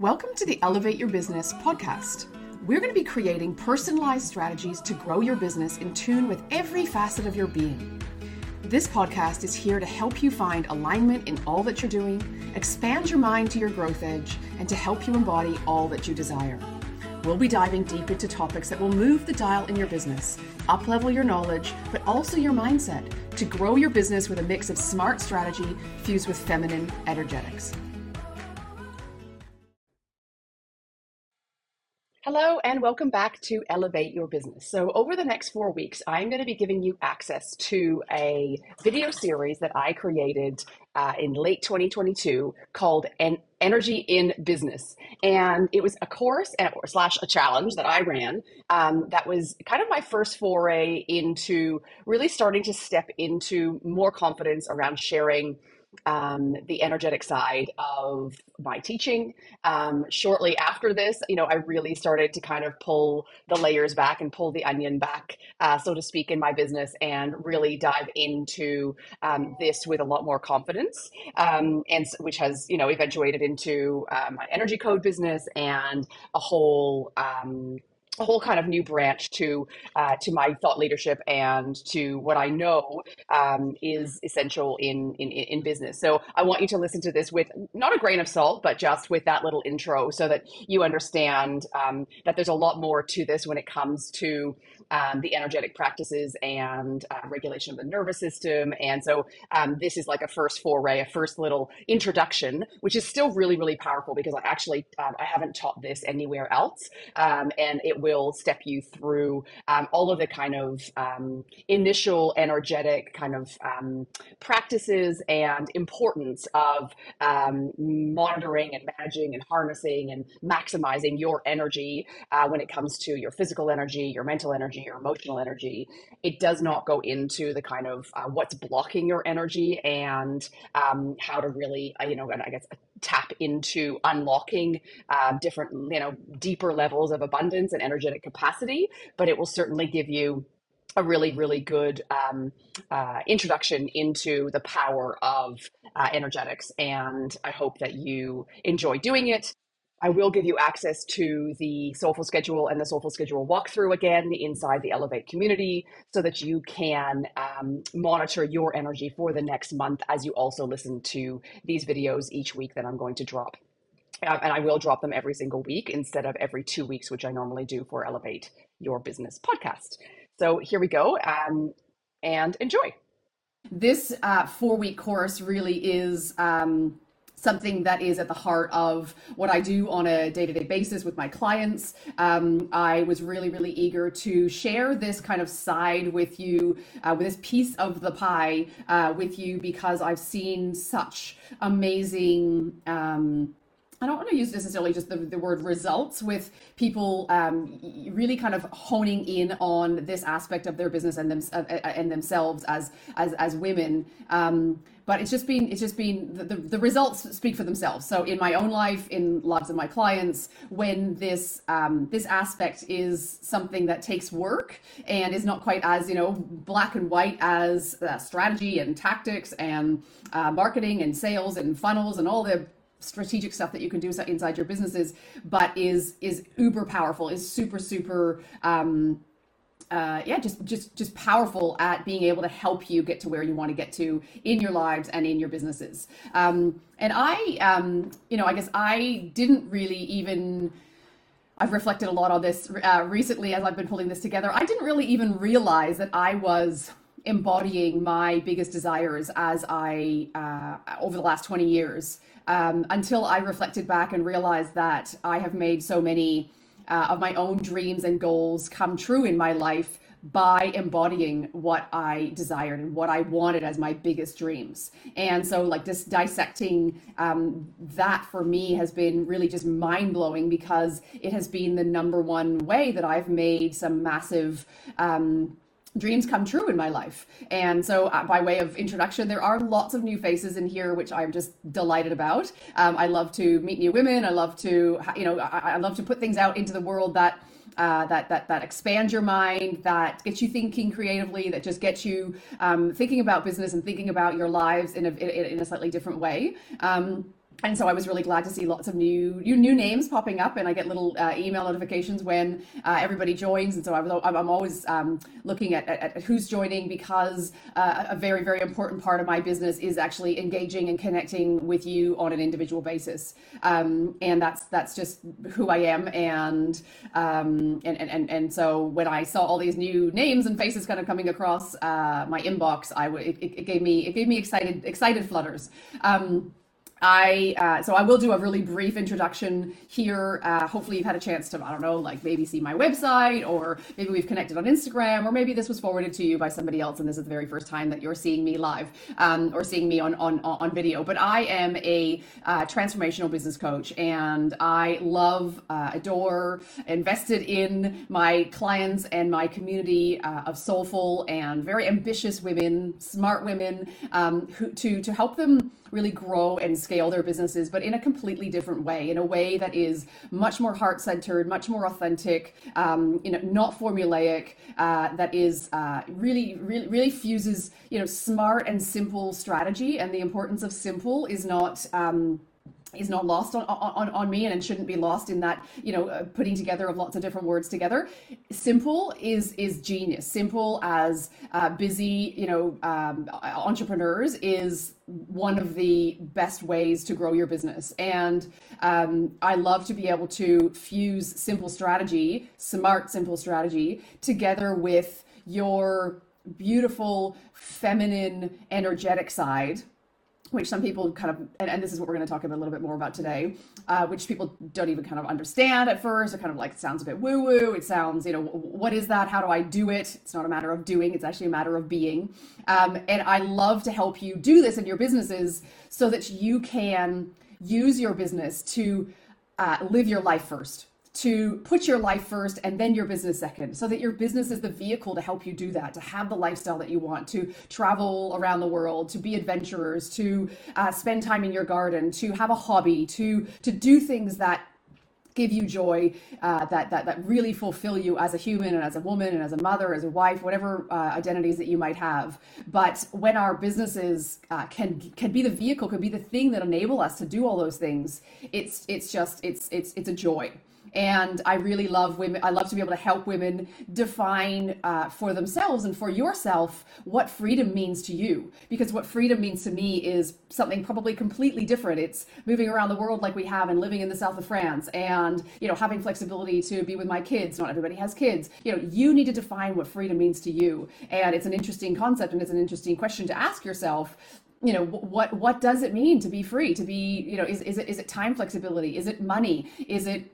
Welcome to the Elevate Your Business podcast. We're going to be creating personalized strategies to grow your business in tune with every facet of your being. This podcast is here to help you find alignment in all that you're doing, expand your mind to your growth edge, and to help you embody all that you desire. We'll be diving deep into topics that will move the dial in your business, uplevel your knowledge, but also your mindset to grow your business with a mix of smart strategy fused with feminine energetics. Hello, and welcome back to Elevate Your Business. So, over the next four weeks, I'm going to be giving you access to a video series that I created uh, in late 2022 called An Energy in Business. And it was a course and, slash a challenge that I ran um, that was kind of my first foray into really starting to step into more confidence around sharing um, the energetic side of my teaching. Um, shortly after this, you know, I really started to kind of pull the layers back and pull the onion back, uh, so to speak, in my business and really dive into um, this with a lot more confidence, um, and which has, you know, eventuated into uh, my energy code business and a whole um, a whole kind of new branch to uh, to my thought leadership and to what I know um, is essential in, in in business. So I want you to listen to this with not a grain of salt, but just with that little intro, so that you understand um, that there's a lot more to this when it comes to um, the energetic practices and uh, regulation of the nervous system. And so um, this is like a first foray, a first little introduction, which is still really, really powerful because I actually um, I haven't taught this anywhere else, um, and it will step you through um, all of the kind of um, initial energetic kind of practices and importance of monitoring and managing and harnessing and maximizing your energy uh, when it comes to your physical energy, your mental energy energy or emotional energy, it does not go into the kind of uh, what's blocking your energy and um, how to really, uh, you know, I guess tap into unlocking uh, different, you know, deeper levels of abundance and energetic capacity. But it will certainly give you a really, really good um, uh, introduction into the power of uh, energetics. And I hope that you enjoy doing it. I will give you access to the Soulful Schedule and the Soulful Schedule walkthrough again inside the Elevate community so that you can um, monitor your energy for the next month as you also listen to these videos each week that I'm going to drop. Uh, and I will drop them every single week instead of every two weeks, which I normally do for Elevate Your Business podcast. So here we go um, and enjoy. This uh, four week course really is. Um, something that is at the heart of what I do on a day to day basis with my clients. Um, I was really, really eager to share this kind of side with you, uh, with this piece of the pie uh, with you, because I've seen such amazing. Um, I don't want to use necessarily just the, the word results with people um, really kind of honing in on this aspect of their business and them uh, uh, and themselves as as as women. Um, but it's just been it's just been the, the, the, results speak for themselves. So in my own life, in lots of my clients, when this um, this aspect is something that takes work and is not quite as you know black and white as uh, strategy and tactics and uh, marketing and sales and funnels and all the strategic stuff that you can do inside your businesses, but is is uber powerful, is super super um, uh, yeah, just just just powerful at being able to help you get to where you want to get to in your lives and in your businesses. Um, and I, um, you know, I guess I didn't really even. I've reflected a lot on this uh, recently as I've been pulling this together. I didn't really even realize that I was embodying my biggest desires as I uh, over the last 20 years um, until I reflected back and realized that I have made so many uh, of my own dreams and goals come true in my life by embodying what I desired and what I wanted as my biggest dreams. And so, like, just dissecting um, that for me has been really just mind blowing because it has been the number one way that I've made some massive. Um, dreams come true in my life. And so, uh, by way of introduction, there are lots of new faces in here, which I'm just delighted about. Um, I love to meet new women. I love to, you know, I, I love to put things out into the world that. Uh, that that that expands your mind, that gets you thinking creatively, that just gets you um, thinking about business and thinking about your lives in a in, in a slightly different way. Um, and so I was really glad to see lots of new new, names popping up, and I get little uh, email notifications when uh, everybody joins. And so I was, I'm always um, looking at, at, at, who's joining because uh, a very very important part of my business is actually engaging and connecting with you on an individual basis, um, and that's that's just who I am. And, um, and and and and so when I saw all these new names and faces kind of coming across uh, my inbox, I w- it, it gave me it gave me excited excited flutters. I uh, so I will do a really brief introduction here. Uh, hopefully, you've had a chance to I don't know, like maybe see my website, or maybe we've connected on Instagram, or maybe this was forwarded to you by somebody else, and this is the very first time that you're seeing me live um, or seeing me on on on video. But I am a uh, transformational business coach, and I love, uh, adore, invested in my clients and my community uh, of soulful and very ambitious women, smart women, um, who to to help them really grow and scale their businesses, but in a completely different way, in a way that is much more heart centered, much more authentic, um, you know, not formulaic, uh, that is uh, really, really, really fuses, you know, smart and simple strategy. And the importance of simple is not. Um, is not lost on, on, on me and shouldn't be lost in that you know uh, putting together of lots of different words together. Simple is is genius. Simple as uh, busy you know um, entrepreneurs is one of the best ways to grow your business. And um, i love to be able to fuse simple strategy smart simple strategy together with your beautiful feminine energetic side which some people kind of, and, and, this is what we're going to talk a little bit more about today, uh, which people don't even kind of understand at first. It kind of like sounds a bit woo woo. It sounds, you know, what is that? How do I do it? It's not a matter of doing, it's actually a matter of being. Um, and I love to help you do this in your businesses so that you can use your business to uh, live your life first to put your life first and then your business second so that your business is the vehicle to help you do that to have the lifestyle that you want to travel around the world to be adventurers to uh, spend time in your garden to have a hobby to to do things that give you joy uh, that, that that really fulfill you as a human and as a woman and as a mother as a wife whatever uh, identities that you might have. But when our businesses uh, can can be the vehicle could be the thing that enable us to do all those things it's it's just it's it's it's a joy and I really love women. I love to be able to help women define uh, for themselves and for yourself what freedom means to you. Because what freedom means to me is something probably completely different. It's moving around the world like we have and living in the south of France, and you know having flexibility to be with my kids. Not everybody has kids. You know, you need to define what freedom means to you, and it's an interesting concept and it's an interesting question to ask yourself you know what what does it mean to be free to be you know is, is it is it time flexibility is it money is it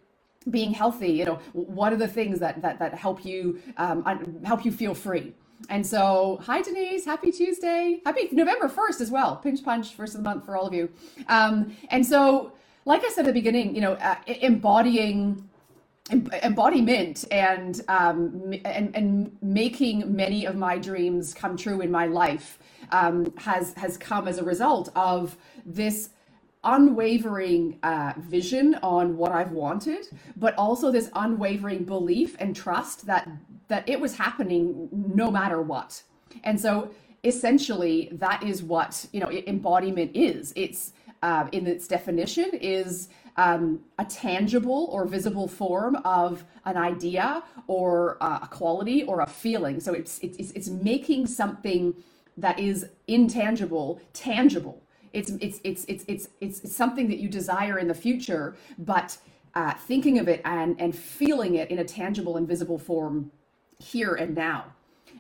being healthy you know what are the things that that, that help you um, help you feel free? And so hi denise happy tuesday. Happy november 1st as well. Pinch punch first of the month for all of you. Um, and so like i said at the beginning you know uh, embodying embodiment and um, and and making many of my dreams come true in my life um, has has come as a result of this unwavering uh, vision on what I've wanted, but also this unwavering belief and trust that that it was happening no matter what. And so essentially, that is what you know embodiment is. It's uh, in its definition is um, a tangible or visible form of an idea or uh, a quality or a feeling. So it's it's it's making something that is intangible tangible it's it's it's it's it's it's something that you desire in the future, but uh, thinking of it and and feeling it in a tangible and visible form here and now.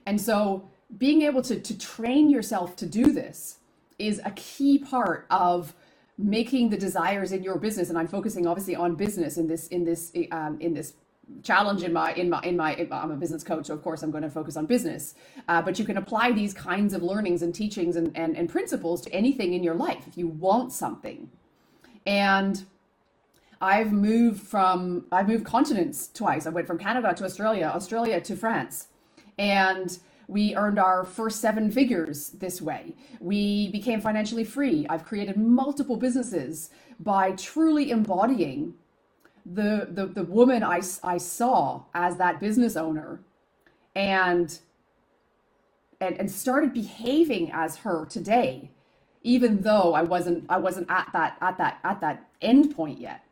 And so being able to to train yourself to do this is a key part of making the desires in your business and i'm focusing obviously on business in this in this um, in this challenge in my in my in my i'm a business coach so of course i'm going to focus on business uh, but you can apply these kinds of learnings and teachings and, and, and principles to anything in your life if you want something and i've moved from i've moved continents twice i went from canada to australia australia to france and we earned our first seven figures this way. We became financially free. I've created multiple businesses by truly embodying the the the woman I I saw as that business owner, and and and started behaving as her today, even though I wasn't I wasn't at that at that at that end point yet.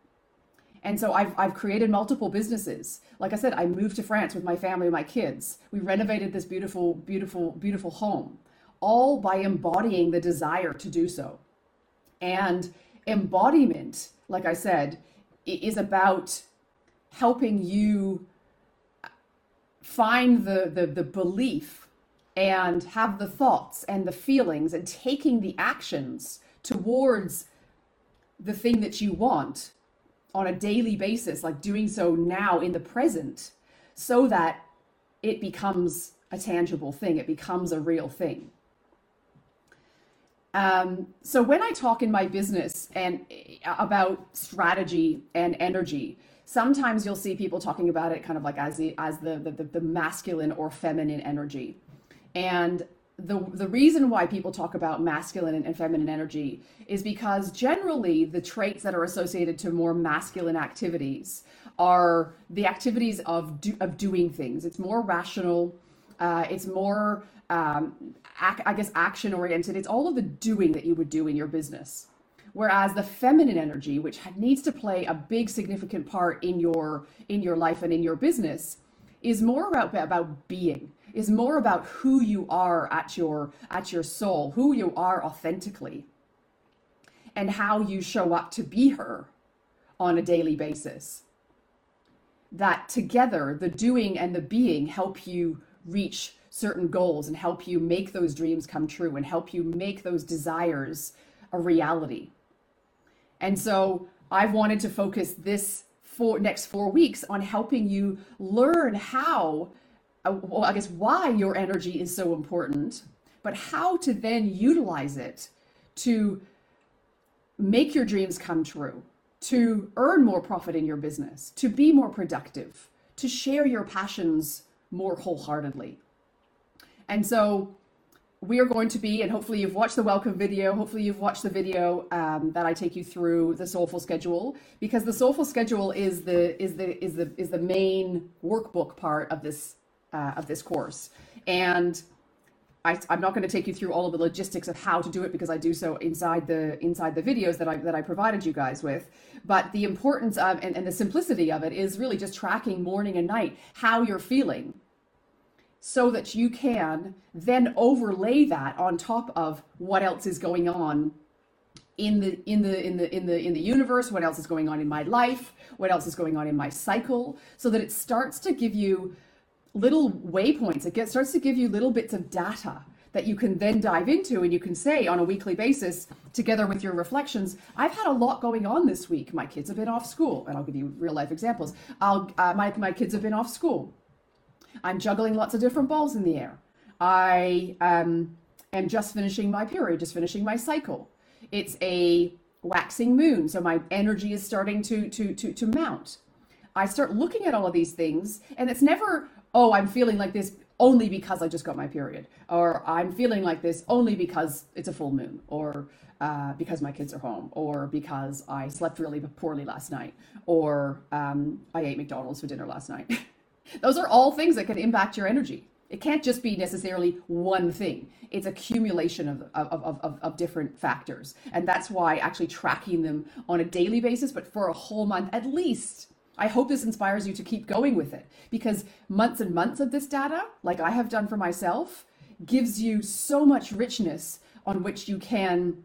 And so I've, I've created multiple businesses. Like I said, I moved to France with my family and my kids. We renovated this beautiful, beautiful, beautiful home, all by embodying the desire to do so. And embodiment, like I said, is about helping you find the, the, the belief and have the thoughts and the feelings and taking the actions towards the thing that you want on a daily basis, like doing so now in the present, so that it becomes a tangible thing, it becomes a real thing. Um, so when I talk in my business and uh, about strategy and energy, sometimes you'll see people talking about it kind of like as the as the the, the masculine or feminine energy. And the the reason why people talk about masculine and, and feminine energy is because generally the traits that are associated to more masculine activities are the activities of do, of doing things. It's more rational. Uh, it's more um, ac- I guess action oriented. It's all of the doing that you would do in your business. Whereas the feminine energy, which needs to play a big significant part in your in your life and in your business, is more about about being is more about who you are at your at your soul, who you are authentically, and how you show up to be her on a daily basis. That together, the doing and the being help you reach certain goals and help you make those dreams come true and help you make those desires a reality. And so I've wanted to focus this for next four weeks on helping you learn how uh, well, I guess why your energy is so important, but how to then utilize it to make your dreams come true, to earn more profit in your business, to be more productive, to share your passions more wholeheartedly. And so we are going to be, and hopefully you've watched the welcome video. Hopefully you've watched the video um, that I take you through the soulful schedule, because the soulful schedule is the is the is the is the main workbook part of this uh, of this course. And I, am not going to take you through all of the logistics of how to do it because I do so inside the inside the videos that I that I provided you guys with. But the importance of and, and the simplicity of it is really just tracking morning and night how you're feeling so that you can then overlay that on top of what else is going on in the in the in the in the in the universe what else is going on in my life what else is going on in my cycle so that it starts to give you little waypoints. It gets, starts to give you little bits of data that you can then dive into and you can say on a weekly basis together with your reflections i've had a lot going on this week. My kids have been off school and i'll give you real life examples. I'll, uh, my, my kids have been off school i'm juggling lots of different balls in the air. I um, am just finishing my period just finishing my cycle. It's a waxing moon so my energy is starting to to to, to mount. I start looking at all of these things, and it's never oh, I'm feeling like this only because I just got my period, or I'm feeling like this only because it's a full moon, or uh, because my kids are home, or because I slept really poorly last night, or um, I ate McDonald's for dinner last night. Those are all things that can impact your energy. It can't just be necessarily one thing. It's accumulation of, of, of, of, of different factors. And that's why actually tracking them on a daily basis, but for a whole month at least, I hope this inspires you to keep going with it because months and months of this data, like I have done for myself, gives you so much richness on which you can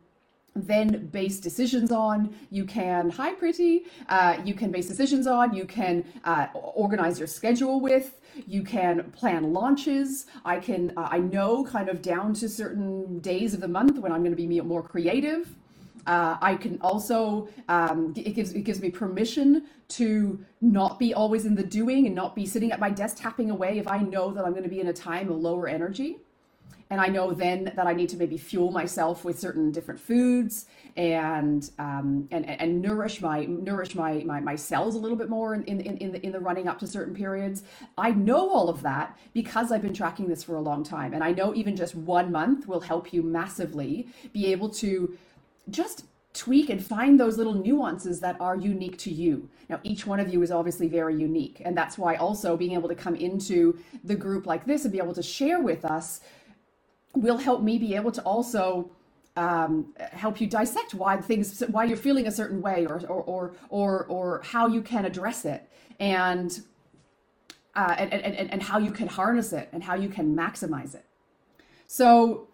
then base decisions on. You can hi pretty uh, you can base decisions on you can uh, organize your schedule with you can plan launches. I can uh, i know kind of down to certain days of the month when i'm going to be more creative. Uh, I can also um, it gives it gives me permission to not be always in the doing and not be sitting at my desk tapping away if I know that I'm going to be in a time of lower energy. And I know then that I need to maybe fuel myself with certain different foods and um, and, and nourish my nourish my, my, my cells a little bit more in, in, in, the, in the running up to certain periods. I know all of that because I've been tracking this for a long time. And I know even just one month will help you massively be able to just tweak and find those little nuances that are unique to you. Now, each one of you is obviously very unique. And that's why also being able to come into the group like this and be able to share with us will help me be able to also um, help you dissect why things, why you're feeling a certain way, or or or or, or how you can address it, and, uh, and and and how you can harness it, and how you can maximize it. So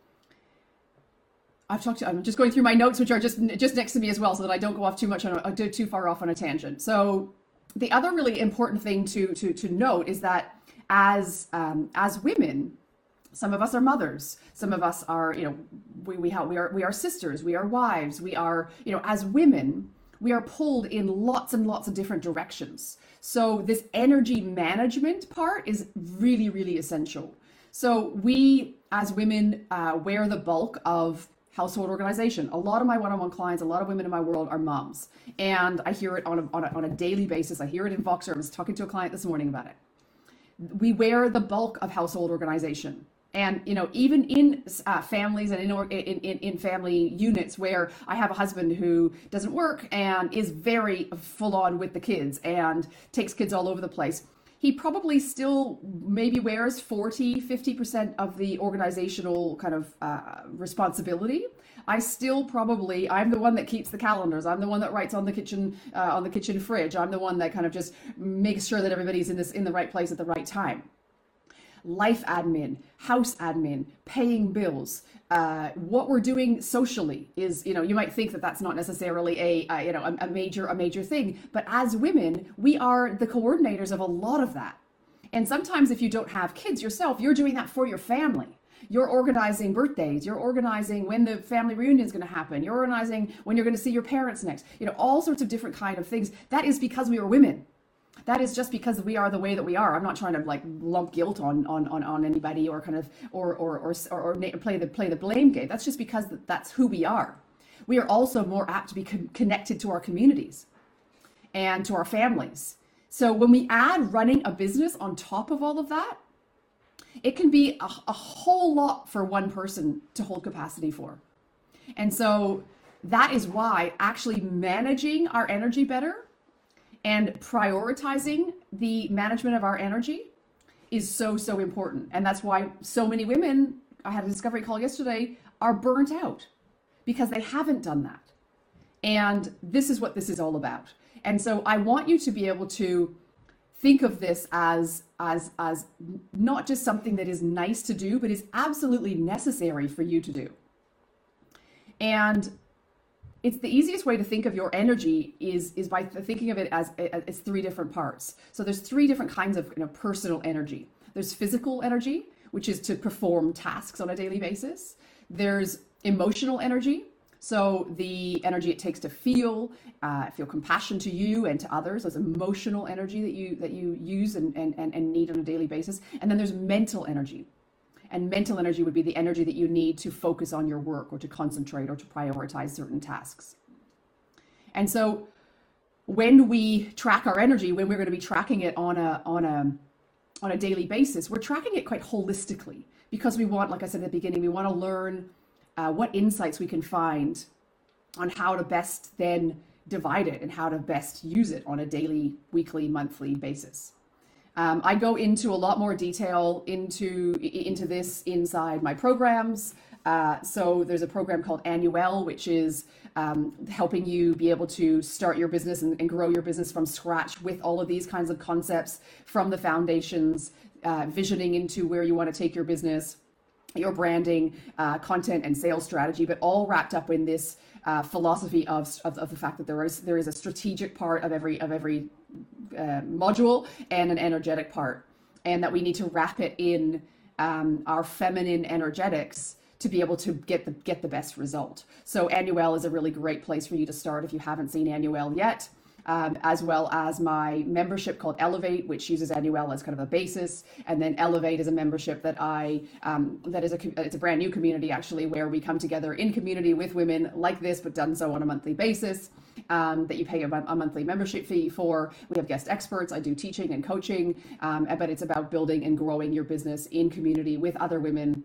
I've talked to, I'm just going through my notes, which are just just next to me as well, so that I don't go off too much on a, too far off on a tangent. So the other really important thing to to to note is that as um, as women, some of us are mothers, some of us are you know we we we are we are sisters, we are wives, we are you know as women we are pulled in lots and lots of different directions. So this energy management part is really really essential. So we as women uh, wear the bulk of household organization. A lot of my one-on-one clients, a lot of women in my world are moms, and I hear it on a, on a, on a daily basis. I hear it in Voxer. I was talking to a client this morning about it. We wear the bulk of household organization. And you know, even in uh, families and in, in, in in family units where I have a husband who doesn't work and is very full on with the kids and takes kids all over the place, he probably still maybe wears 40 50% of the organizational kind of uh, responsibility. I still probably i'm the one that keeps the calendars. I'm the one that writes on the kitchen uh, on the kitchen fridge. I'm the one that kind of just makes sure that everybody's in this in the right place at the right time life admin, house admin, paying bills, uh, what we're doing socially is, you know, you might think that that's not necessarily a, you know, a, a major, a major thing, but as women, we are the coordinators of a lot of that. And sometimes if you don't have kids yourself, you're doing that for your family. You're organizing birthdays. You're organizing when the family reunion is going to happen. You're organizing when you're going to see your parents next. You know, all sorts of different kind of things. That is because we are women that is just because we are the way that we are. I'm not trying to like lump guilt on on on, on anybody or kind of or or or or, or play the play the blame game. That's just because that's who we are. We are also more apt to be con- connected to our communities and to our families. So when we add running a business on top of all of that, it can be a, a whole lot for one person to hold capacity for. And so that is why actually managing our energy better and prioritizing the management of our energy is so, so important. And that's why so many women, I had a discovery call yesterday, are burnt out because they haven't done that. And this is what this is all about. And so I want you to be able to think of this as as as not just something that is nice to do but is absolutely necessary for you to do. And it's the easiest way to think of your energy is is by thinking of it as it's three different parts. So there's three different kinds of you know, personal energy. There's physical energy, which is to perform tasks on a daily basis. There's emotional energy, so the energy it takes to feel, uh, feel compassion to you and to others. There's emotional energy that you that you use and, and, and need on a daily basis. And then there's mental energy. And mental energy would be the energy that you need to focus on your work or to concentrate or to prioritize certain tasks. And so when we track our energy, when we're going to be tracking it on a on a on a daily basis, we're tracking it quite holistically because we want, like I said at the beginning, we want to learn uh, what insights we can find on how to best then divide it and how to best use it on a daily, weekly, monthly basis. Um, I go into a lot more detail into into this inside my programs. Uh, so there's a program called Annuel, which is um, helping you be able to start your business and, and, grow your business from scratch with all of these kinds of concepts from the foundations, uh, visioning into where you want to take your business, your branding, uh, content, and sales strategy, but all wrapped up in this uh, philosophy of, of, of the fact that there is there is a strategic part of every of every uh, module and an energetic part, and that we need to wrap it in um, our feminine energetics to be able to get the get the best result. So Annuel is a really great place for you to start if you haven't seen Annuel yet um, as well as my membership called Elevate, which uses Annuel as kind of a basis, and then Elevate is a membership that I um, that is a it's a brand new community actually where we come together in community with women like this, but done so on a monthly basis. Um, that you pay a, a, monthly membership fee for. We have guest experts. I do teaching and coaching, um, but it's about building and growing your business in community with other women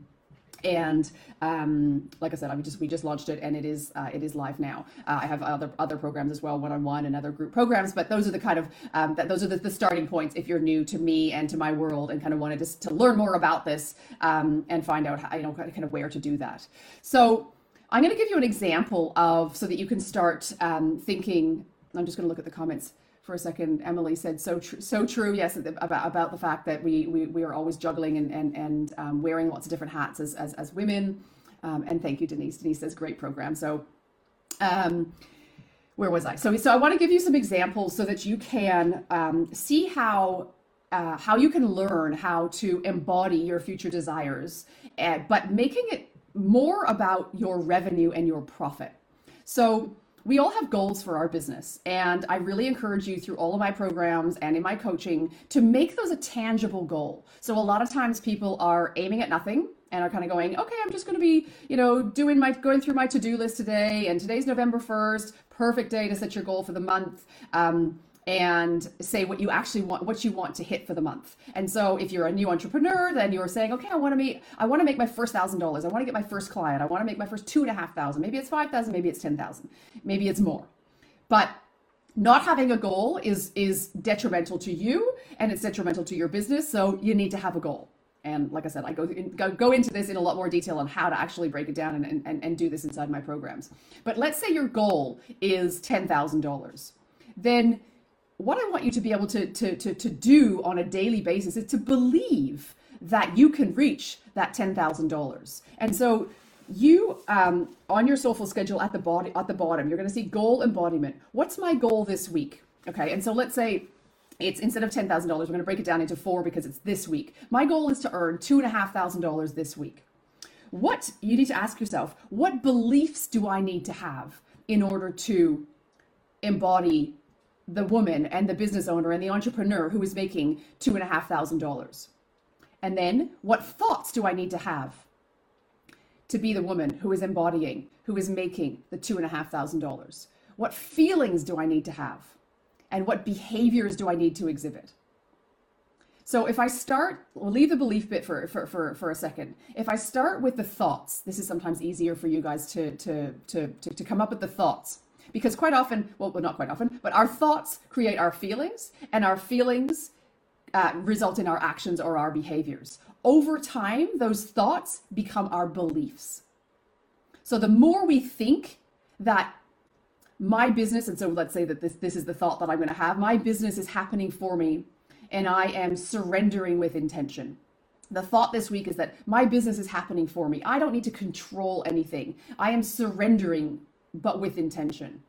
and um, like I said, I just we just launched it and it is uh, it is live now. Uh, I have other other programs as well, one on one and other group programs. But those are the kind of um, that those are the, the, starting points if you're new to me and to my world and kind of wanted to, to learn more about this um, and find out how, you know kind of where to do that. So I'm going to give you an example of so that you can start um, thinking. I'm just going to look at the comments for a second. Emily said so true, so true. Yes, about about the fact that we we, we are always juggling and and and um, wearing lots of different hats as as, as women. Um, and thank you, Denise. Denise says great program. So, um, where was I? So so I want to give you some examples so that you can um, see how. Uh, how you can learn how to embody your future desires, uh, but making it more about your revenue and your profit. So, we all have goals for our business. And I really encourage you through all of my programs and in my coaching to make those a tangible goal. So a lot of times people are aiming at nothing and are kind of going, okay, I'm just going to be, you know, doing my, going through my to-do list today. And today's November 1st, perfect day to set your goal for the month. Um, and say what you actually want what you want to hit for the month. And so if you're a new entrepreneur then you're saying okay i want to make i want to make my first thousand dollars. I want to get my first client. I want to make my first two and a half thousand. Maybe it's five thousand maybe it's ten thousand. Maybe it's more. But not having a goal is is detrimental to you and it's detrimental to your business so you need to have a goal. And like i said i go, in, go, go into this in a lot more detail on how to actually break it down and, and, and do this inside my programs. But let's say your goal is $10000 then what I want you to be able to, to, to, to do on a daily basis is to believe that you can reach that $10,000. And so you um, on your soulful schedule at the body at the bottom, you're going to see goal embodiment. What's my goal this week? Okay. And so let's say it's instead of $10,000, we're going to break it down into four because it's this week. My goal is to earn two and a half thousand dollars this week. What you need to ask yourself, what beliefs do I need to have in order to embody the woman and the business owner and the entrepreneur who is making two and a half thousand dollars? And then what thoughts do I need to have to be the woman who is embodying, who is making the two and a half thousand dollars? What feelings do I need to have? And what behaviors do I need to exhibit? So if I start, we'll leave the belief bit for, for, for, for a second. If I start with the thoughts, this is sometimes easier for you guys to, to, to, to, to come up with the thoughts because quite often, well, not quite often, but our thoughts create our feelings, and our feelings uh, result in our actions or our behaviors. Over time, those thoughts become our beliefs. So the more we think that my business, and so let's say that this, this is the thought that I'm going to have, my business is happening for me, and I am surrendering with intention. The thought this week is that my business is happening for me. I don't need to control anything. I am surrendering but with intention.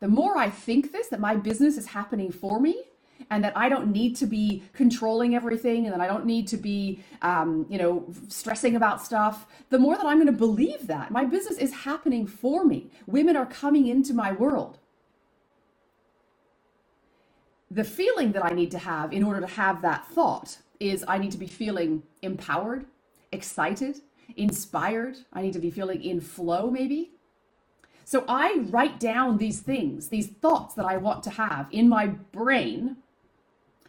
The more I think this, that my business is happening for me, and that I don't need to be controlling everything, and that I don't need to be, um, you know, stressing about stuff, the more that I'm going to believe that my business is happening for me. Women are coming into my world. The feeling that I need to have in order to have that thought is I need to be feeling empowered, excited, inspired. I need to be feeling in flow, maybe. So I write down these things, these thoughts that I want to have in my brain,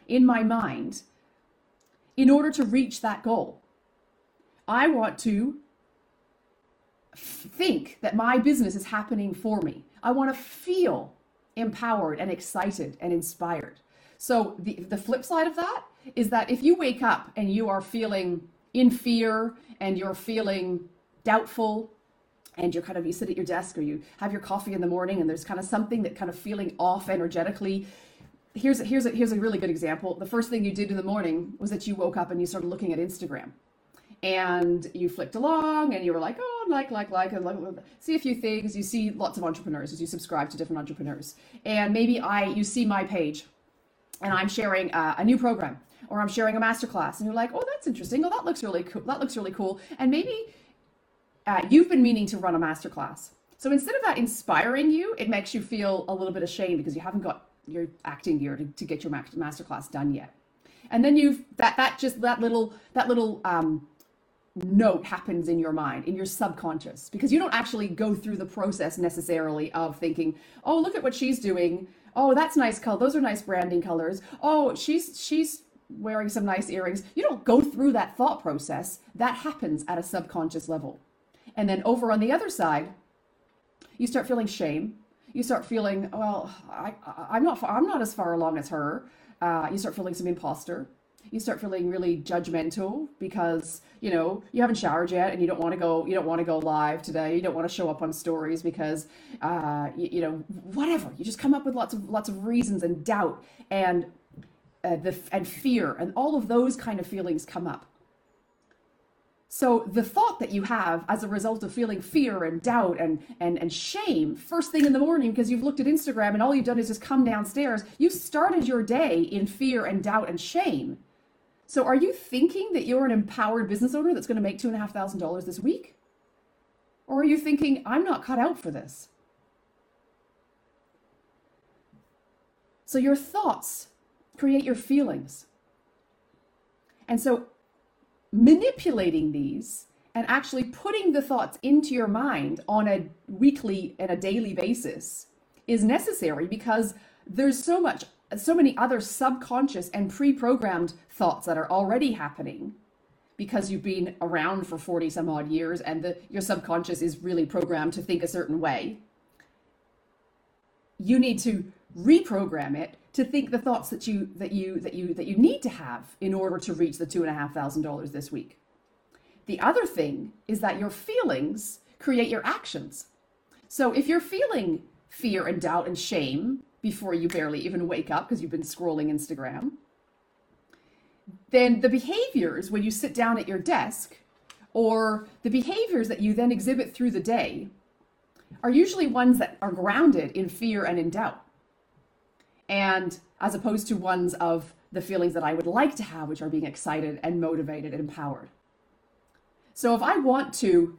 in my mind, in order to reach that goal. I want to think that my business is happening for me. I want to feel empowered and excited and inspired. So the, the flip side of that is that if you wake up and you are feeling in fear and you're feeling doubtful and you're kind of you sit at your desk or you have your coffee in the morning and there's kind of something that kind of feeling off energetically. Here's a, here's a, here's a really good example. The first thing you did in the morning was that you woke up and you started looking at instagram. And you flicked along and you were like oh like like like and like, see a few things. You see lots of entrepreneurs as you subscribe to different entrepreneurs. And maybe i you see my page and i'm sharing uh, a new program or i'm sharing a masterclass and you're like oh that's interesting. Oh that looks really cool. That looks really cool. And maybe uh, you've been meaning to run a masterclass. So instead of that inspiring you, it makes you feel a little bit ashamed because you haven't got your acting gear to, to get your masterclass done yet. And then you've that that just that little that little um, note happens in your mind, in your subconscious, because you don't actually go through the process necessarily of thinking, oh, look at what she's doing. Oh, that's nice color. Those are nice branding colors. Oh, she's she's wearing some nice earrings. You don't go through that thought process. That happens at a subconscious level. And then over on the other side, you start feeling shame. You start feeling, well, I, I'm not, I'm not as far along as her. Uh, you start feeling some imposter. you start feeling really judgmental because you know you haven't showered yet and you don't want to go you don't want to go live today you don't want to show up on stories because uh, you, you, know whatever you just come up with lots of lots of reasons and doubt and uh, the and fear and all of those kind of feelings come up so the thought that you have as a result of feeling fear and doubt and, and, and shame first thing in the morning because you've looked at Instagram and all you've done is just come downstairs, you started your day in fear and doubt and shame. So are you thinking that you're an empowered business owner that's going to make two and a half thousand dollars this week? Or are you thinking, I'm not cut out for this? So your thoughts create your feelings. And so manipulating these and actually putting the thoughts into your mind on a weekly and a daily basis is necessary because there's so much so many other subconscious and pre-programmed thoughts that are already happening because you've been around for 40 some odd years and the, your subconscious is really programmed to think a certain way. You need to reprogram it to think the thoughts that you that you that you that you need to have in order to reach the two and a half thousand dollars this week. The other thing is that your feelings create your actions. So if you're feeling fear and doubt and shame before you barely even wake up because you've been scrolling Instagram, then the behaviors when you sit down at your desk or the behaviors that you then exhibit through the day are usually ones that are grounded in fear and in doubt and as opposed to ones of the feelings that I would like to have, which are being excited and motivated and empowered. So if I want to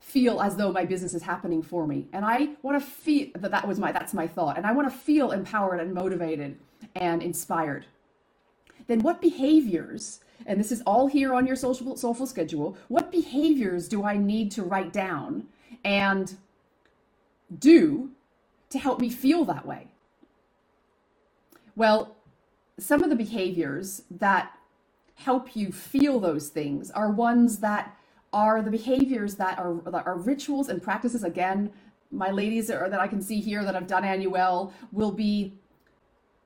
feel as though my business is happening for me, and I want to feel that that was my that's my thought, and I want to feel empowered and motivated and inspired, then what behaviors? And this is all here on your social soulful schedule. What behaviors do I need to write down and do to help me feel that way? Well, some of the behaviors that help you feel those things are ones that are the behaviors that are that are rituals and practices. Again my ladies are, that i can see here that have done annuel will be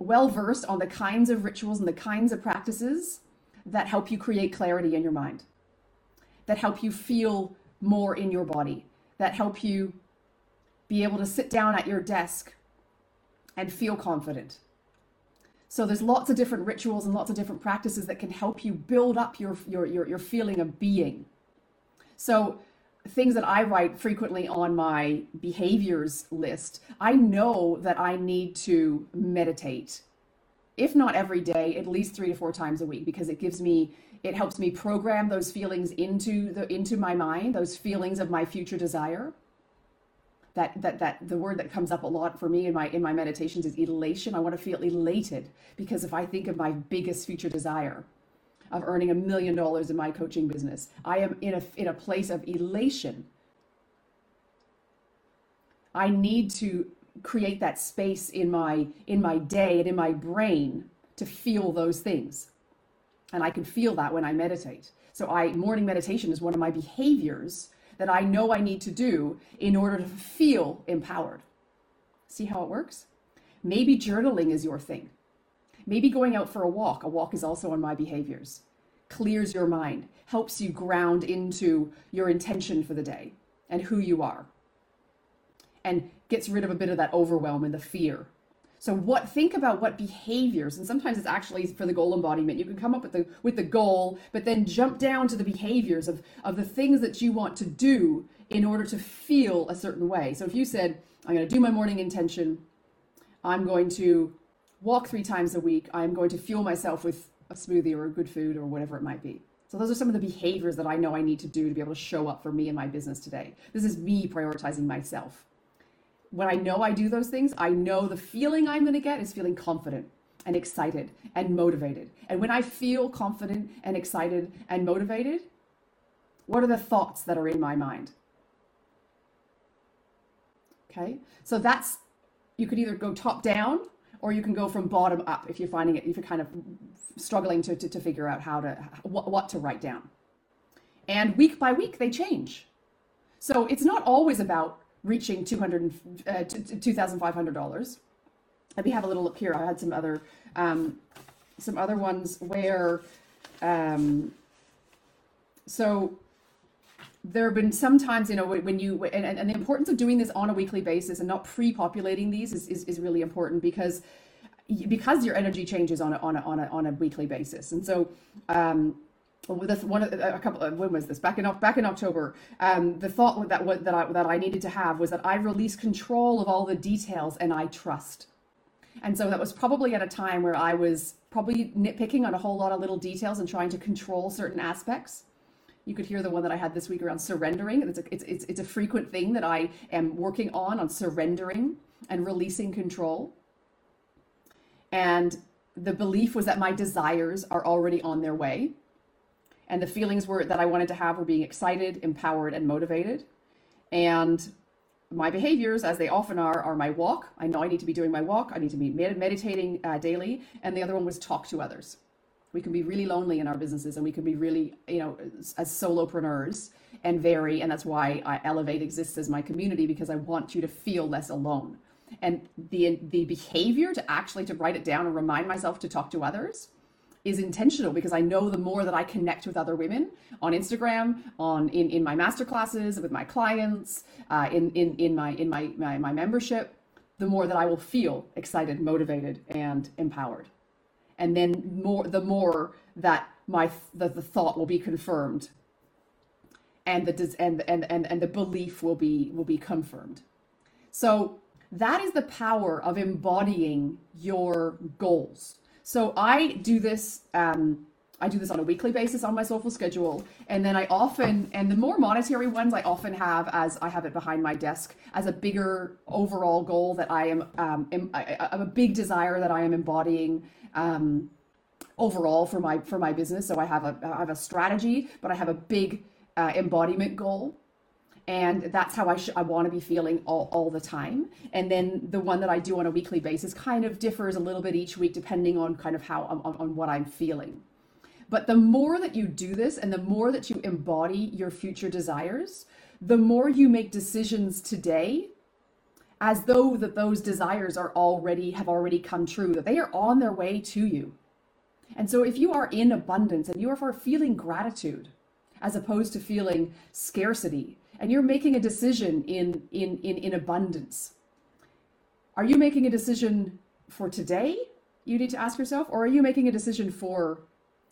well versed on the kinds of rituals and the kinds of practices that help you create clarity in your mind that help you feel more in your body that help you be able to sit down at your desk and feel confident so there's lots of different rituals and lots of different practices that can help you build up your your your, your feeling of being. So things that I write frequently on my behaviors list, I know that I need to meditate. If not every day, at least 3 to 4 times a week because it gives me it helps me program those feelings into the into my mind, those feelings of my future desire that that that the word that comes up a lot for me in my in my meditations is elation. I want to feel elated because if I think of my biggest future desire of earning a million dollars in my coaching business, I am in a in a place of elation. I need to create that space in my in my day and in my brain to feel those things. And I can feel that when I meditate. So I morning meditation is one of my behaviors that I know I need to do in order to feel empowered. See how it works? Maybe journaling is your thing. Maybe going out for a walk. A walk is also on my behaviors. Clears your mind, helps you ground into your intention for the day and who you are, and gets rid of a bit of that overwhelm and the fear so what think about what behaviors, and sometimes it's actually for the goal embodiment. You can come up with the with the goal, but then jump down to the behaviors of, of the things that you want to do in order to feel a certain way. So if you said, I'm gonna do my morning intention, I'm going to walk three times a week, I'm going to fuel myself with a smoothie or a good food or whatever it might be. So those are some of the behaviors that I know I need to do to be able to show up for me and my business today. This is me prioritizing myself when I know I do those things, I know the feeling I'm going to get is feeling confident and excited and motivated. And when I feel confident and excited and motivated, what are the thoughts that are in my mind? Okay, so that's you could either go top down or you can go from bottom up if you're finding it, if you're kind of struggling to, to, to figure out how to, what, what to write down. And week by week, they change. So it's not always about reaching 200 uh, $2,500. Let me have a little look here. I had some other um, some other ones where, um, so there have been some times, you know, when you, and, and the importance of doing this on a weekly basis and not pre-populating these is, is, is really important because because your energy changes on a, on a, on a, on a weekly basis. And so, um, with this one a couple of, when was this? Back in back in October. Um, the thought that that I, that I needed to have was that I release control of all the details and I trust. And so that was probably at a time where I was probably nitpicking on a whole lot of little details and trying to control certain aspects. You could hear the one that I had this week around surrendering. It's a, it's, it's, it's a frequent thing that I am working on on surrendering and releasing control. And the belief was that my desires are already on their way and the feelings were that I wanted to have were being excited, empowered, and motivated. And my behaviors, as they often are, are my walk. I know I need to be doing my walk. I need to be med- meditating uh, daily. And the other one was talk to others. We can be really lonely in our businesses, and we can be really, you know, as solopreneurs and vary. And that's why I Elevate exists as my community because I want you to feel less alone. And the the behavior to actually to write it down and remind myself to talk to others is intentional because I know the more that I connect with other women on Instagram, on in, in my master classes, with my clients, uh, in, in, in, my, in my, my, my membership, the more that I will feel excited, motivated, and empowered. And then more, the more that my the, the thought will be confirmed and the and, and and and the belief will be will be confirmed. So that is the power of embodying your goals so I do this. Um, I do this on a weekly basis on my soulful schedule, and then I often, and the more monetary ones, I often have as I have it behind my desk as a bigger overall goal that I am, um, am I, I, a big desire that I am embodying. Um, overall for my for my business so i have a i have a strategy but i have a big uh, embodiment goal and that's how I, sh- I want to be feeling all, all the time. And then the one that i do on a weekly basis kind of differs a little bit each week depending on kind of how on, on what i'm feeling. But the more that you do this and the more that you embody your future desires the more you make decisions today as though that those desires are already have already come true that they are on their way to you. And so if you are in abundance and you are feeling gratitude as opposed to feeling scarcity and you're making a decision in in in, in abundance. Are you making a decision for today you need to ask yourself or are you making a decision for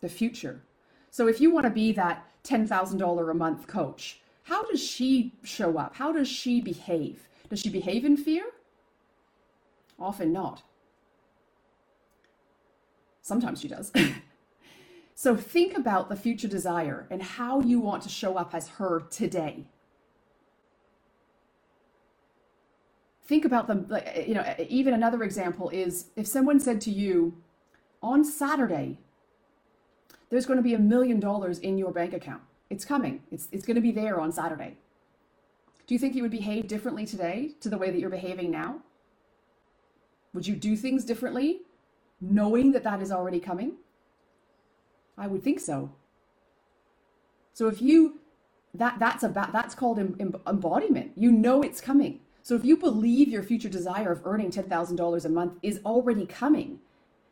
the future? So if you want to be that $10,000 a month coach how does she show up? How does she behave? Does she behave in fear? Often not. Sometimes she does. So think about the future desire and how you want to show up as her today think about them like eh, you know eh, even another example is if someone said to you on saturday there's going to be a million dollars in your bank account. It's coming. It's, it's going to be there on saturday. Do you think you would behave differently today to the way that you're behaving now? Would you do things differently knowing that that is already coming? I would think so. So if you that that's about that's called embodiment. You know it's coming so if you believe your future desire of earning $10,000 a month is already coming,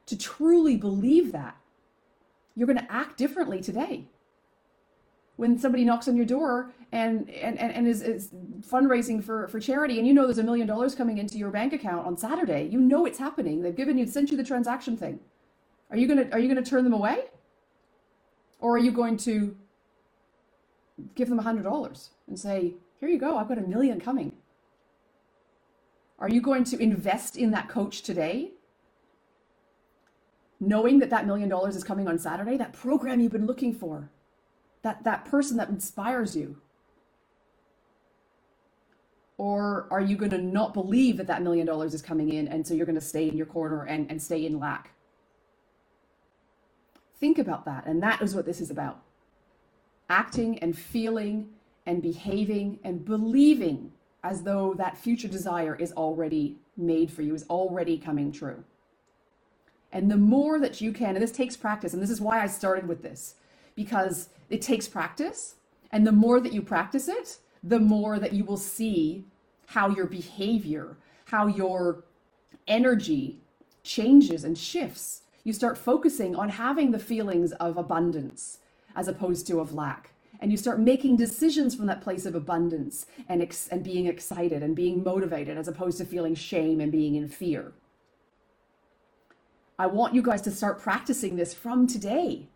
to truly believe that, you're going to act differently today. When somebody knocks on your door and and, and, is, is fundraising for, for charity and you know there's a million dollars coming into your bank account on Saturday, you know it's happening. They've given you sent you the transaction thing. Are you gonna are you gonna turn them away? Or are you going to give them a hundred dollars and say, here you go, I've got a million coming. Are you going to invest in that coach today? Knowing that that million dollars is coming on Saturday, that program you've been looking for, that, that person that inspires you? Or are you going to not believe that that million dollars is coming in and so you're going to stay in your corner and, and stay in lack? Think about that. And that is what this is about acting and feeling and behaving and believing as though that future desire is already made for you, is already coming true. And the more that you can, and this takes practice, and this is why I started with this, because it takes practice. And the more that you practice it, the more that you will see how your behavior, how your energy changes and shifts. you start focusing on having the feelings of abundance as opposed to of lack. And you start making decisions from that place of abundance and, ex- and being excited and being motivated as opposed to feeling shame and being in fear. I want you guys to start practicing this from today.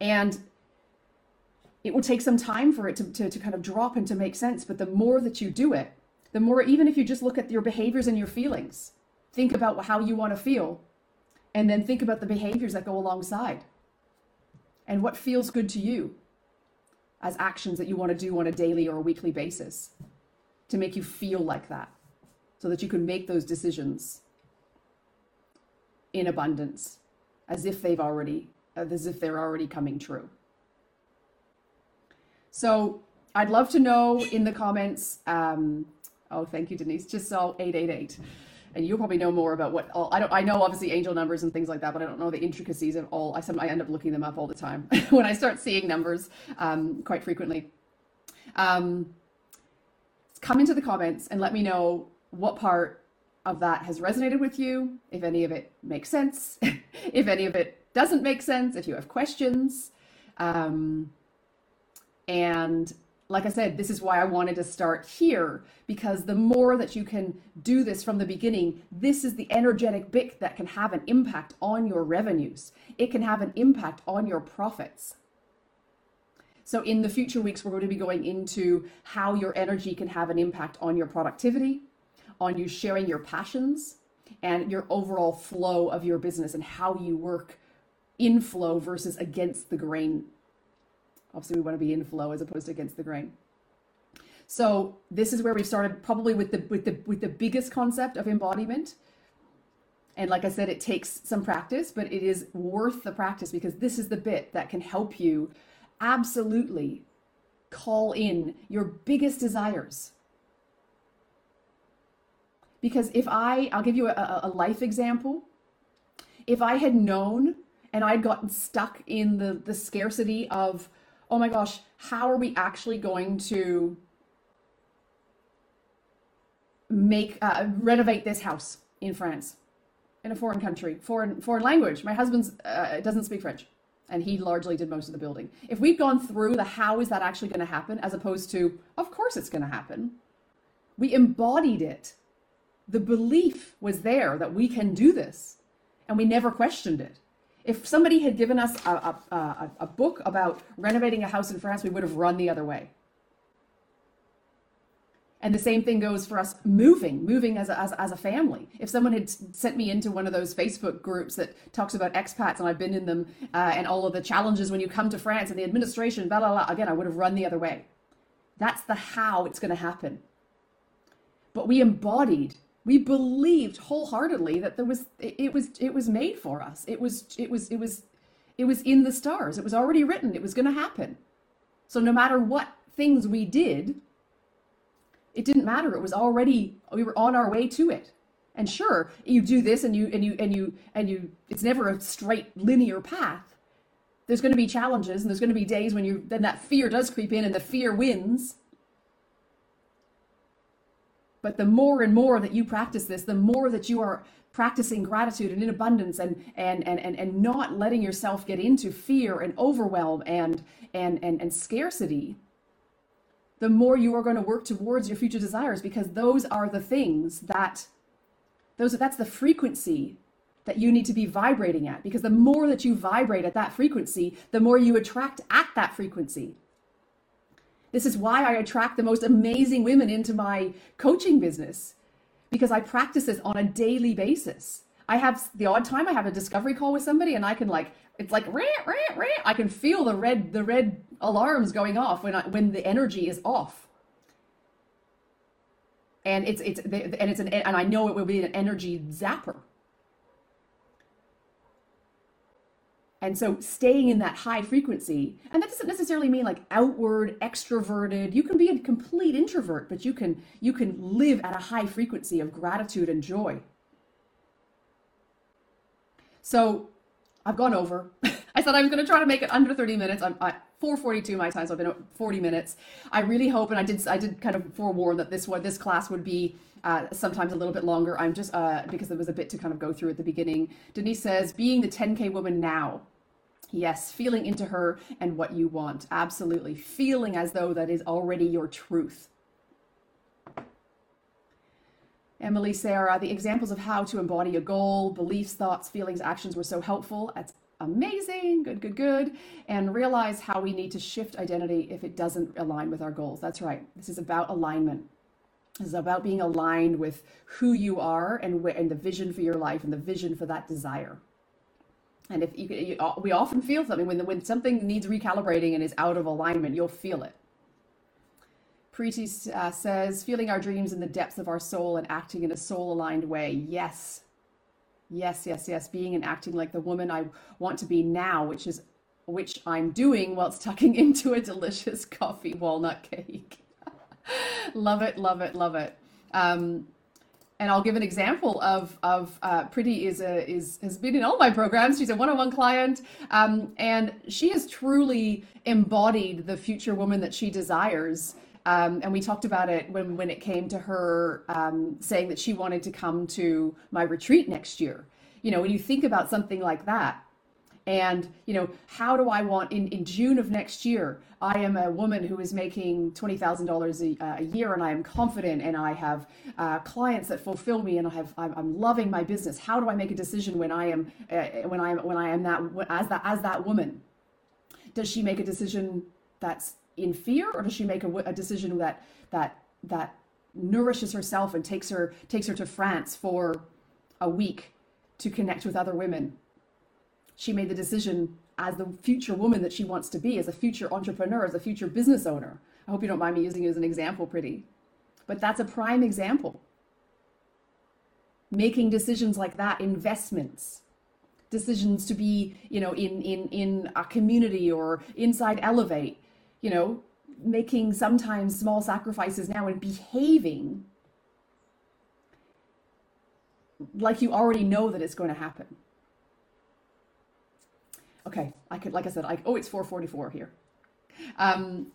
And it will take some time for it to, to, to kind of drop and to make sense. But the more that you do it, the more, even if you just look at your behaviors and your feelings, think about how you want to feel, and then think about the behaviors that go alongside and what feels good to you as actions that you want to do on a daily or a weekly basis to make you feel like that so that you can make those decisions in abundance as if they've already as if they're already coming true. So i'd love to know in the comments um, oh thank you denise just saw 888 and you'll probably know more about what all I don't I know obviously angel numbers and things like that, but I don't know the intricacies of all. I some I end up looking them up all the time when I start seeing numbers um, quite frequently. Um, come into the comments and let me know what part of that has resonated with you, if any of it makes sense, if any of it doesn't make sense, if you have questions. Um, and like I said, this is why I wanted to start here because the more that you can do this from the beginning, this is the energetic bit that can have an impact on your revenues. It can have an impact on your profits. So, in the future weeks, we're going to be going into how your energy can have an impact on your productivity, on you sharing your passions, and your overall flow of your business and how you work in flow versus against the grain Obviously, we want to be in flow as opposed to against the grain. So this is where we started probably with the with the with the biggest concept of embodiment. And like I said, it takes some practice, but it is worth the practice because this is the bit that can help you absolutely call in your biggest desires. Because if I, I'll give you a, a life example. If I had known and I'd gotten stuck in the, the scarcity of oh my gosh, how are we actually going to make uh, renovate this house in France, in a foreign country, foreign foreign language? My husband uh, doesn't speak French, and he largely did most of the building. If we'd gone through the how is that actually going to happen, as opposed to of course it's going to happen, we embodied it. The belief was there that we can do this, and we never questioned it. If somebody had given us a, a, a, a book about renovating a house in France, we would have run the other way. And the same thing goes for us moving, moving as a, as, as a family. If someone had sent me into one of those Facebook groups that talks about expats, and I've been in them, uh, and all of the challenges when you come to France and the administration, blah, blah, blah, again, I would have run the other way. That's the how it's going to happen. But we embodied we believed wholeheartedly that there was it was it was made for us. It was it was it was it was in the stars. It was already written. It was going to happen. So no matter what things we did it didn't matter. It was already we were on our way to it. And sure you do this and you and you and you and you it's never a straight linear path. There's going to be challenges and there's going to be days when you then that fear does creep in and the fear wins but the more and more that you practice this, the more that you are practicing gratitude and in abundance and and and and, and not letting yourself get into fear and overwhelm and and and, and scarcity, the more you are going to work towards your future desires because those are the things that those that's the frequency that you need to be vibrating at because the more that you vibrate at that frequency, the more you attract at that frequency. This is why I attract the most amazing women into my coaching business because I practice this on a daily basis. I have the odd time I have a discovery call with somebody and I can like it's like rant, rant, rant. I can feel the red the red alarms going off when I, when the energy is off. And it's it's and it's an and I know it will be an energy zapper. And so staying in that high frequency, and that doesn't necessarily mean like outward, extroverted. You can be a complete introvert, but you can you can live at a high frequency of gratitude and joy. So I've gone over. I said I was going to try to make it under 30 minutes. I'm, at 4:42 my time, so I've been 40 minutes. I really hope, and I did I did kind of forewarn that this this class would be uh, sometimes a little bit longer. I'm just uh, because there was a bit to kind of go through at the beginning. Denise says, being the 10K woman now. Yes, feeling into her and what you want. Absolutely. Feeling as though that is already your truth. Emily, Sarah, the examples of how to embody a goal, beliefs, thoughts, feelings, actions were so helpful. That's amazing. Good, good, good. And realize how we need to shift identity if it doesn't align with our goals. That's right. This is about alignment. This is about being aligned with who you are and, and the vision for your life and the vision for that desire. And if you, you we often feel something when, when something needs recalibrating and is out of alignment, you'll feel it. Preeti uh, says, feeling our dreams in the depths of our soul and acting in a soul aligned way. Yes. Yes, yes, yes. Being and acting like the woman I want to be now, which is which I'm doing whilst tucking into a delicious coffee walnut cake. love it, love it, love it. Um, and I'll give an example of of uh, Preeti is a is has been in all my programs. She's a one-on-one client, um, and she has truly embodied the future woman that she desires. Um, and we talked about it when, when it came to her um, saying that she wanted to come to my retreat next year. You know, when you think about something like that, and you know, how do I want in, in June of next year? I am a woman who is making twenty thousand dollars a a year, and I am confident, and I have uh, clients that fulfill me, and I have I'm, I'm, loving my business. How do I make a decision when I am uh, when I am when I am that as that as that woman? Does she make a decision that's in fear, or does she make a, a decision that that that nourishes herself and takes her takes her to France for a week to connect with other women? She made the decision as the future woman that she wants to be, as a future entrepreneur, as a future business owner. I hope you don't mind me using as an example, Preeti. But that's a prime example. Making decisions like that, investments, decisions to be, you know, in in in a community or inside Elevate, you know, making sometimes small sacrifices now and behaving like you already know that it's going to happen. Okay, I could, like I said, I, oh, it's 444 here. Um,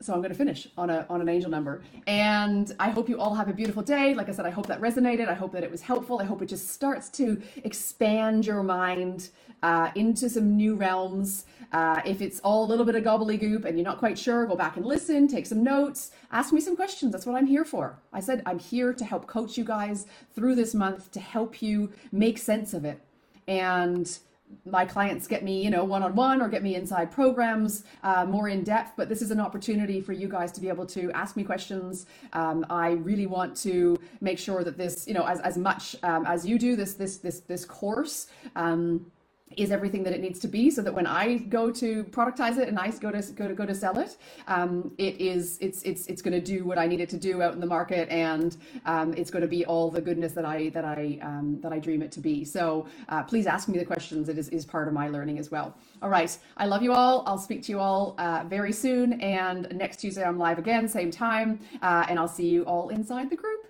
so I'm going to finish on a on an angel number, and I hope you all have a beautiful day. Like I said, I hope that resonated. I hope that it was helpful. I hope it just starts to expand your mind uh, into some new realms. Uh, if it's all a little bit of gobbledygook and you're not quite sure, go back and listen, take some notes, ask me some questions. That's what I'm here for. I said I'm here to help coach you guys through this month to help you make sense of it and my clients get me, you know, one-on-one or get me inside programs uh, more in depth. But this is an opportunity for you guys to be able to ask me questions. Um, I really want to make sure that this, you know, as, as much um, as you do this this this this course. Um, is everything that it needs to be so that when I go to productize it and I go to go to go to sell it, um, it is it's it's it's going to do what I need it to do out in the market, and um, it's going to be all the goodness that I that I um, that I dream it to be. So uh, please ask me the questions. It is is part of my learning as well. All right, I love you all. I'll speak to you all uh, very soon, and next Tuesday I'm live again, same time, uh, and I'll see you all inside the group.